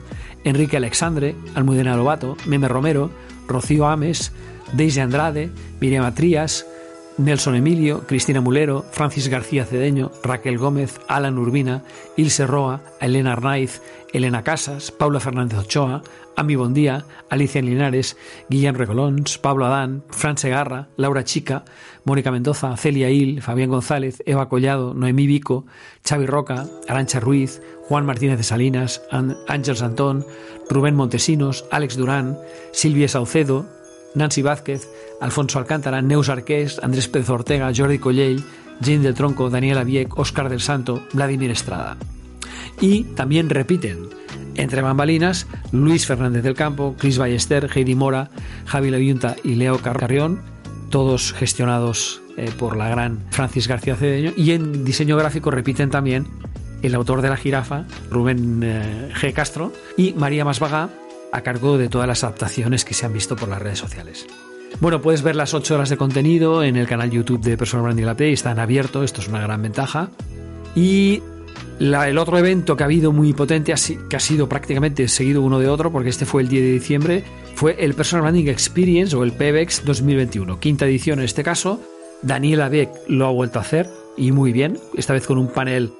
Enrique Alexandre, Almudena Lobato, Meme Romero, Rocío Ames, Daisy Andrade, Miriam Atrías, Nelson Emilio, Cristina Mulero, Francis García Cedeño, Raquel Gómez, Alan Urbina, Ilse Roa, Elena Arnaiz, Elena Casas, Paula Fernández Ochoa, Ami Bondía, Alicia Linares, Guillem Recolons, Pablo Adán, Fran Segarra, Laura Chica, Mónica Mendoza, Celia Il, Fabián González, Eva Collado, Noemí Vico, Xavi Roca, Arancha Ruiz, Juan Martínez de Salinas, Ángel Santón, Rubén Montesinos, Alex Durán, Silvia Saucedo, Nancy Vázquez, Alfonso Alcántara, Neus Arqués, Andrés Pérez Ortega, Jordi Collell, Jane del Tronco, Daniela Vieck, Óscar del Santo, Vladimir Estrada. Y también repiten, entre bambalinas, Luis Fernández del Campo, Cris Ballester, Heidi Mora, Javi Layunta y Leo Carrión, todos gestionados eh, por la gran Francis García Cedeño. Y en diseño gráfico repiten también el autor de La Jirafa, Rubén eh, G. Castro, y María Masvaga, a cargo de todas las adaptaciones que se han visto por las redes sociales. Bueno, puedes ver las 8 horas de contenido en el canal YouTube de Personal Branding La Play, están abiertos, esto es una gran ventaja. Y el otro evento que ha habido muy potente, que ha sido prácticamente seguido uno de otro, porque este fue el 10 de diciembre, fue el Personal Branding Experience o el PBEX 2021, quinta edición en este caso. Daniela Beck lo ha vuelto a hacer y muy bien, esta vez con un panel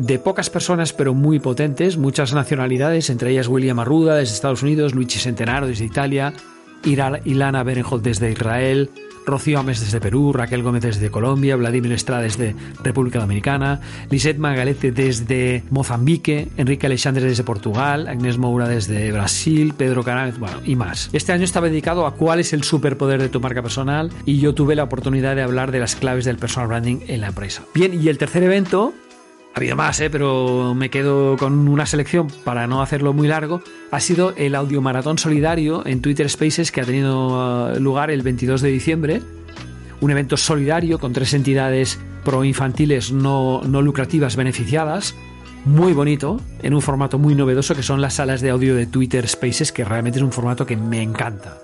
de pocas personas pero muy potentes, muchas nacionalidades, entre ellas William Arruda desde Estados Unidos, Luigi Centenaro desde Italia, Ilana Berenjold desde Israel, Rocío Ames desde Perú, Raquel Gómez desde Colombia, Vladimir Estrada desde República Dominicana, Lisette Magalete desde Mozambique, Enrique Alexandre desde Portugal, Agnes Moura desde Brasil, Pedro Canales, bueno, y más. Este año estaba dedicado a cuál es el superpoder de tu marca personal y yo tuve la oportunidad de hablar de las claves del personal branding en la empresa. Bien, y el tercer evento ha habido más, ¿eh? pero me quedo con una selección para no hacerlo muy largo. Ha sido el audio maratón solidario en Twitter Spaces que ha tenido uh, lugar el 22 de diciembre. Un evento solidario con tres entidades pro infantiles no, no lucrativas beneficiadas. Muy bonito, en un formato muy novedoso que son las salas de audio de Twitter Spaces, que realmente es un formato que me encanta.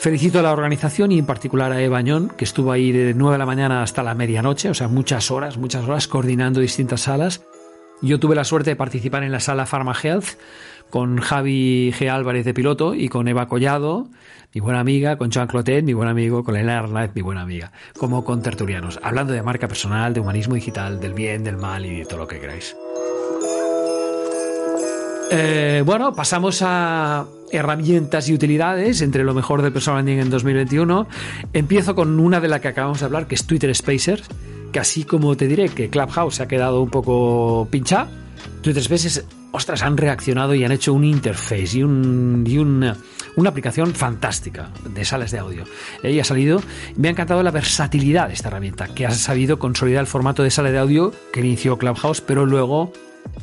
Felicito a la organización y en particular a Eva Añón, que estuvo ahí de 9 de la mañana hasta la medianoche, o sea, muchas horas, muchas horas coordinando distintas salas. Yo tuve la suerte de participar en la sala Pharma Health con Javi G. Álvarez de piloto y con Eva Collado, mi buena amiga, con Joan Clotet, mi buen amigo, con Elena Arnaiz, mi buena amiga, como con tertulianos, hablando de marca personal, de humanismo digital, del bien, del mal y de todo lo que queráis. Eh, bueno, pasamos a herramientas y utilidades entre lo mejor del personal branding en 2021. Empiezo con una de la que acabamos de hablar, que es Twitter Spacer, que así como te diré que Clubhouse se ha quedado un poco pincha, Twitter Spaces, ostras, han reaccionado y han hecho un interface y, un, y una, una, aplicación fantástica de salas de audio. Ella ha salido, me ha encantado la versatilidad de esta herramienta, que ha sabido consolidar el formato de sala de audio que inició Clubhouse, pero luego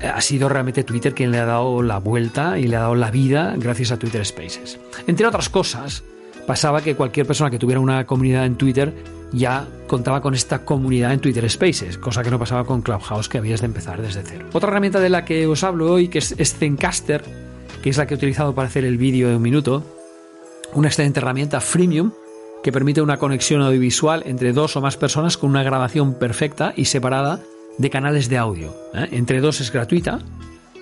ha sido realmente Twitter quien le ha dado la vuelta y le ha dado la vida gracias a Twitter Spaces. Entre otras cosas, pasaba que cualquier persona que tuviera una comunidad en Twitter ya contaba con esta comunidad en Twitter Spaces, cosa que no pasaba con Clubhouse, que habías de empezar desde cero. Otra herramienta de la que os hablo hoy, que es Zencaster, que es la que he utilizado para hacer el vídeo de un minuto, una excelente herramienta freemium que permite una conexión audiovisual entre dos o más personas con una grabación perfecta y separada de canales de audio. ¿eh? Entre dos es gratuita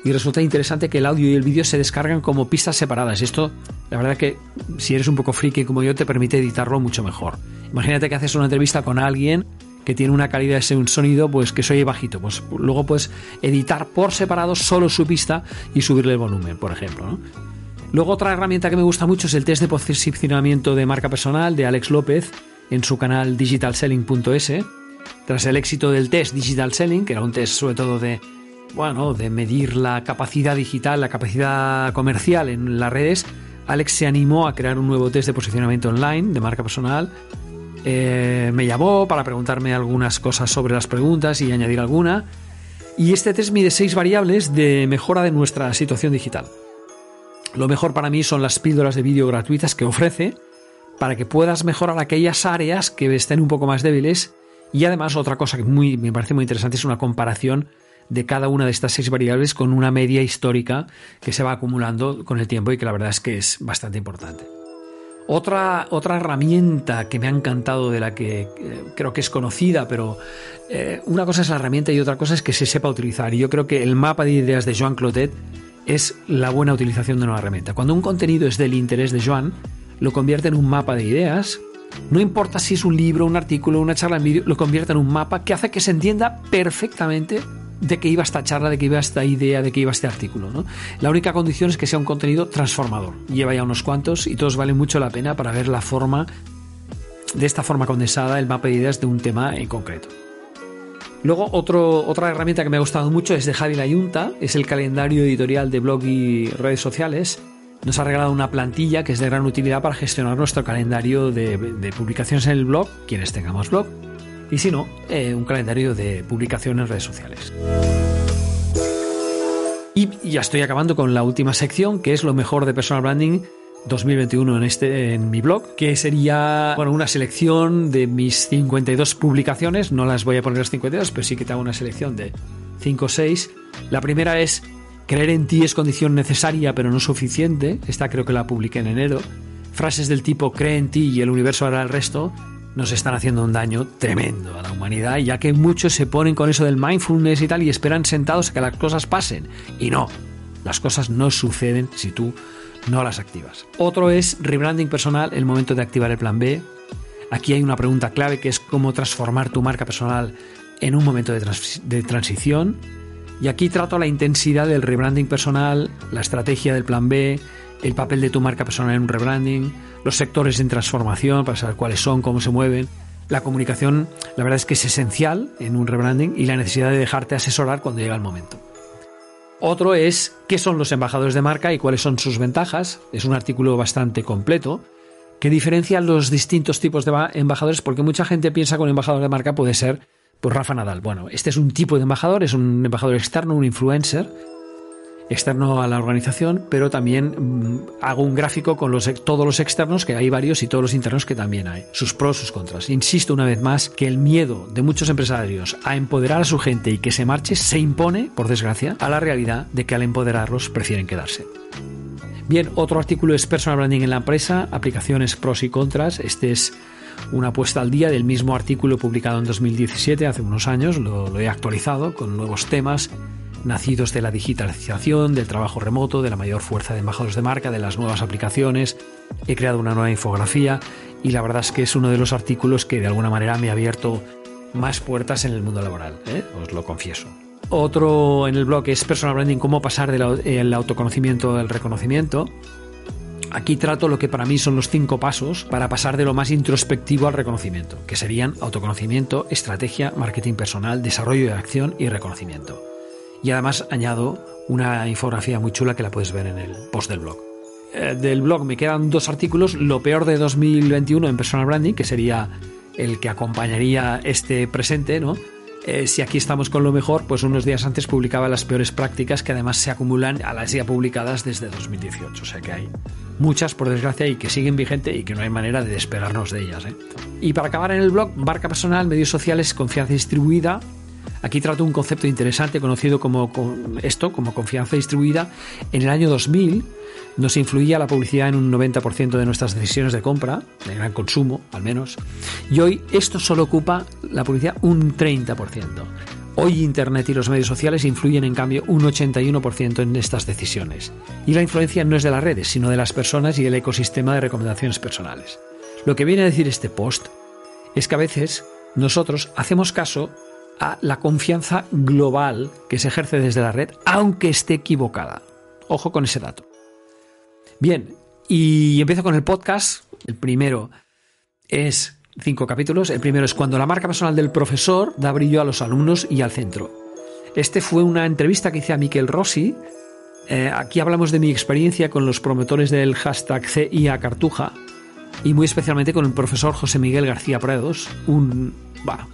y resulta interesante que el audio y el vídeo se descargan como pistas separadas. Esto, la verdad que si eres un poco friki como yo, te permite editarlo mucho mejor. Imagínate que haces una entrevista con alguien que tiene una calidad de un sonido pues que se oye bajito, pues luego puedes editar por separado solo su pista y subirle el volumen, por ejemplo. Luego otra herramienta que me gusta mucho es el test de posicionamiento de marca personal de Alex López en su canal digitalselling.es tras el éxito del test Digital Selling, que era un test sobre todo de, bueno, de medir la capacidad digital, la capacidad comercial en las redes, Alex se animó a crear un nuevo test de posicionamiento online de marca personal eh, me llamó para preguntarme algunas cosas sobre las preguntas y añadir alguna. Y este test mide seis variables de mejora de nuestra situación digital. Lo mejor para mí son las píldoras de vídeo gratuitas que ofrece para que puedas mejorar aquellas áreas que estén un poco más débiles. Y además otra cosa que me parece muy interesante es una comparación de cada una de estas seis variables con una media histórica que se va acumulando con el tiempo y que la verdad es que es bastante importante. Otra, otra herramienta que me ha encantado, de la que eh, creo que es conocida, pero eh, una cosa es la herramienta y otra cosa es que se sepa utilizar. Y yo creo que el mapa de ideas de Joan Clotet es la buena utilización de una herramienta. Cuando un contenido es del interés de Joan, lo convierte en un mapa de ideas. No importa si es un libro, un artículo, una charla en vídeo, lo convierte en un mapa que hace que se entienda perfectamente de qué iba esta charla, de qué iba esta idea, de qué iba este artículo. La única condición es que sea un contenido transformador. Lleva ya unos cuantos y todos valen mucho la pena para ver la forma, de esta forma condensada, el mapa de ideas de un tema en concreto. Luego, otro, otra herramienta que me ha gustado mucho es de Javi Layunta, es el calendario editorial de blog y redes sociales. Nos ha regalado una plantilla que es de gran utilidad para gestionar nuestro calendario de, publicaciones en el blog, quienes tengamos blog, y si no, eh, un calendario de publicación en redes sociales. Y ya estoy acabando con la última sección, que es lo mejor de personal branding 2021 en, este, en mi blog, que sería bueno, una selección de mis 52 publicaciones. No las voy a poner las 52, pero sí que te hago una selección de 5 o 6. La primera es Creer en ti es condición necesaria pero no suficiente. Esta creo que la publiqué en enero. Frases del tipo cree en ti y el universo hará el resto nos están haciendo un daño tremendo a la humanidad, ya que muchos se ponen con eso del mindfulness y tal y esperan sentados a que las cosas pasen. Y no, las cosas no suceden si tú no las activas. Otro es rebranding personal, el momento de activar el plan B. Aquí hay una pregunta clave que es cómo transformar tu marca personal en un momento de, de transición. Y aquí trato la intensidad del rebranding personal, la estrategia del plan B, el papel de tu marca personal en un rebranding, los sectores en transformación para saber cuáles son, cómo se mueven. La comunicación, la verdad es que es esencial en un rebranding y la necesidad de dejarte asesorar cuando llega el momento. Otro es qué son los embajadores de marca y cuáles son sus ventajas. Es un artículo bastante completo que diferencia los distintos tipos de embajadores porque mucha gente piensa que un embajador de marca puede ser pues Rafa Nadal. Bueno, este es un tipo de embajador, es un embajador externo, un influencer externo a la organización, pero también mm, hago un gráfico con los, todos los externos, que hay varios, y todos los internos que también hay, sus pros, sus contras. Insisto una vez más que el miedo de muchos empresarios a empoderar a su gente y que se marche se impone, por desgracia, a la realidad de que al empoderarlos prefieren quedarse. Bien, otro artículo es Personal Branding en la empresa, aplicaciones pros y contras. Este es una puesta al día del mismo artículo publicado en 2017, hace unos años, lo he actualizado con nuevos temas nacidos de la digitalización, del trabajo remoto, de la mayor fuerza de embajadores de marca, de las nuevas aplicaciones. He creado una nueva infografía y la verdad es que es uno de los artículos que de alguna manera me ha abierto más puertas en el mundo laboral, ¿eh? os lo confieso. Otro en el blog es Personal Branding, cómo pasar del autoconocimiento al reconocimiento. Aquí trato lo que para mí son los cinco pasos para pasar de lo más introspectivo al reconocimiento, que serían autoconocimiento, estrategia, marketing personal, desarrollo de acción y reconocimiento. Y además añado una infografía muy chula que la puedes ver en el post del blog. Eh, del blog me quedan dos artículos, lo peor de 2021 en personal branding, que sería el que acompañaría este presente, ¿no? Eh, si aquí estamos con lo mejor, pues unos días antes publicaba las peores prácticas que además se acumulan a las ya publicadas desde 2018. O sea que hay muchas, por desgracia, y que siguen vigentes y que no hay manera de despegarnos de ellas. ¿eh? Y para acabar en el blog, marca personal, medios sociales, confianza distribuida, Aquí trato un concepto interesante conocido como esto, como confianza distribuida. En el año 2000 nos influía la publicidad en un 90% de nuestras decisiones de compra, de gran consumo al menos, y hoy esto solo ocupa la publicidad un 30%. Hoy Internet y los medios sociales influyen en cambio un 81% en estas decisiones. Y la influencia no es de las redes, sino de las personas y el ecosistema de recomendaciones personales. Lo que viene a decir este post es que a veces nosotros hacemos caso a la confianza global que se ejerce desde la red, aunque esté equivocada. Ojo con ese dato. Bien, y empiezo con el podcast. El primero es cinco capítulos. El primero es cuando la marca personal del profesor da brillo a los alumnos y al centro. Este fue una entrevista que hice a Miquel Rossi. Eh, aquí hablamos de mi experiencia con los promotores del hashtag CIA Cartuja, y muy especialmente con el profesor José Miguel García Prados, un,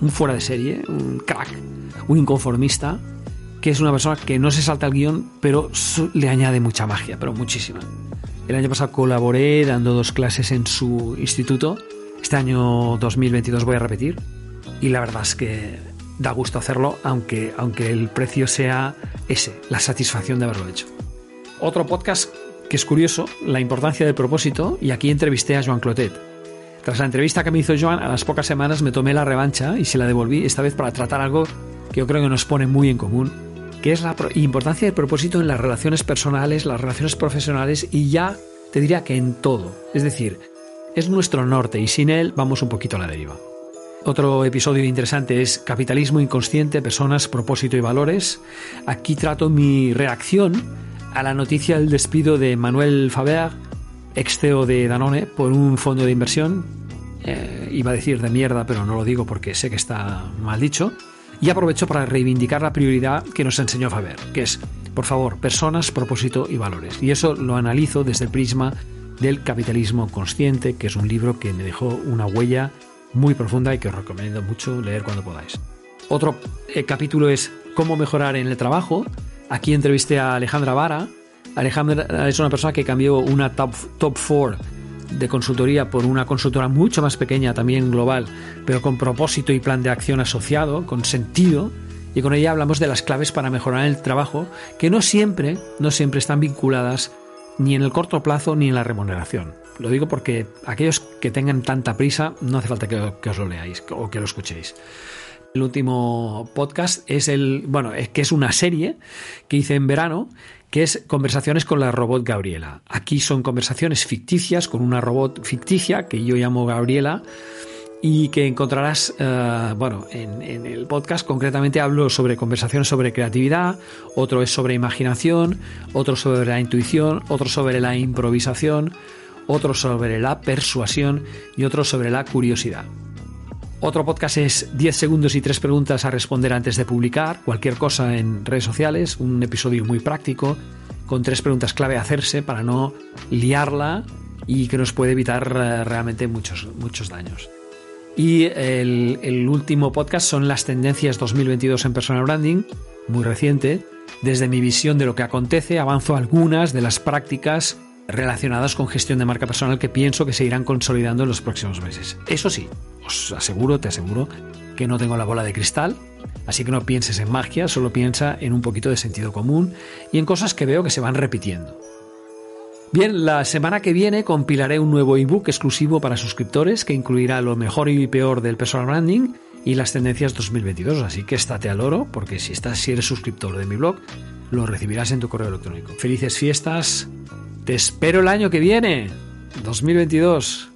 fuera de serie, un crack, un inconformista, que es una persona que no se salta el guion, pero le añade mucha magia, pero muchísima. El año pasado colaboré dando dos clases en su instituto. Este año 2022 voy a repetir. Y la verdad es que da gusto hacerlo, aunque, aunque el precio sea ese, la satisfacción de haberlo hecho. Otro podcast que es curioso, la importancia del propósito, y aquí entrevisté a Joan Clotet. Tras la entrevista que me hizo Joan, a las pocas semanas me tomé la revancha y se la devolví, esta vez para tratar algo que yo creo que nos pone muy en común, que es la importancia del propósito en las relaciones personales, las relaciones profesionales y ya te diría que en todo. Es decir, es nuestro norte y sin él vamos un poquito a la deriva. Otro episodio interesante es Capitalismo inconsciente, personas, propósito y valores. Aquí trato mi reacción a la noticia del despido de Manuel Faber, ex CEO de Danone, por un fondo de inversión. Eh, iba a decir de mierda, pero no lo digo porque sé que está mal dicho. Y aprovecho para reivindicar la prioridad que nos enseñó Faber, que es, por favor, personas, propósito y valores. Y eso lo analizo desde el prisma del capitalismo consciente, que es un libro que me dejó una huella muy profunda y que os recomiendo mucho leer cuando podáis. Otro eh, capítulo es cómo mejorar en el trabajo. Aquí entrevisté a Alejandra Vara. Alejandra es una persona que cambió una top, top four de consultoría por una consultora mucho más pequeña, también global, pero con propósito y plan de acción asociado, con sentido, y con ella hablamos de las claves para mejorar el trabajo, que no siempre, no siempre están vinculadas ni en el corto plazo ni en la remuneración. Lo digo porque aquellos que tengan tanta prisa, no hace falta que, os lo leáis o que lo escuchéis. El último podcast es el, bueno, es que es una serie que hice en verano que es Conversaciones con la robot Gabriela. Aquí son conversaciones ficticias con una robot ficticia que yo llamo Gabriela y que encontrarás, eh, bueno, en, en, el podcast concretamente hablo sobre conversaciones sobre creatividad, otro es sobre imaginación, otro sobre la intuición, otro sobre la improvisación, otro sobre la persuasión y otro sobre la curiosidad. Otro podcast es 10 segundos y 3 preguntas a responder antes de publicar, cualquier cosa en redes sociales, un episodio muy práctico, con tres preguntas clave a hacerse para no liarla y que nos puede evitar eh, realmente muchos, muchos daños. Y el, el último podcast son las tendencias 2022 en personal branding, muy reciente. Desde mi visión de lo que acontece, avanzo algunas de las prácticas relacionadas con gestión de marca personal que pienso que se irán consolidando en los próximos meses. Eso sí, os aseguro, te aseguro, que no tengo la bola de cristal, así que no pienses en magia, solo piensa en un poquito de sentido común y en cosas que veo que se van repitiendo. Bien, la semana que viene compilaré un nuevo ebook exclusivo para suscriptores que incluirá lo mejor y peor del personal branding y las tendencias 2022, así que estate al oro porque si estás si eres suscriptor de mi blog, lo recibirás en tu correo electrónico. Felices fiestas. Te espero el año que viene, 2022.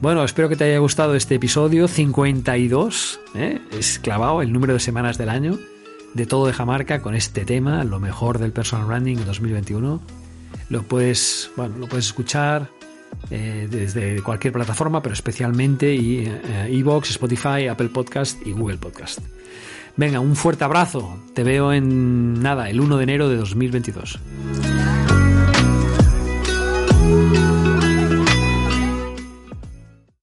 Bueno, espero que te haya gustado este episodio 52, ¿eh? es clavado el número de semanas del año de todo de Jamarca con este tema, lo mejor del personal branding en 2021. Lo puedes, bueno, lo puedes escuchar eh, desde cualquier plataforma, pero especialmente Evox, Spotify, Apple Podcast y Google Podcast. Venga, un fuerte abrazo. Te veo en nada, el 1 de enero de 2022.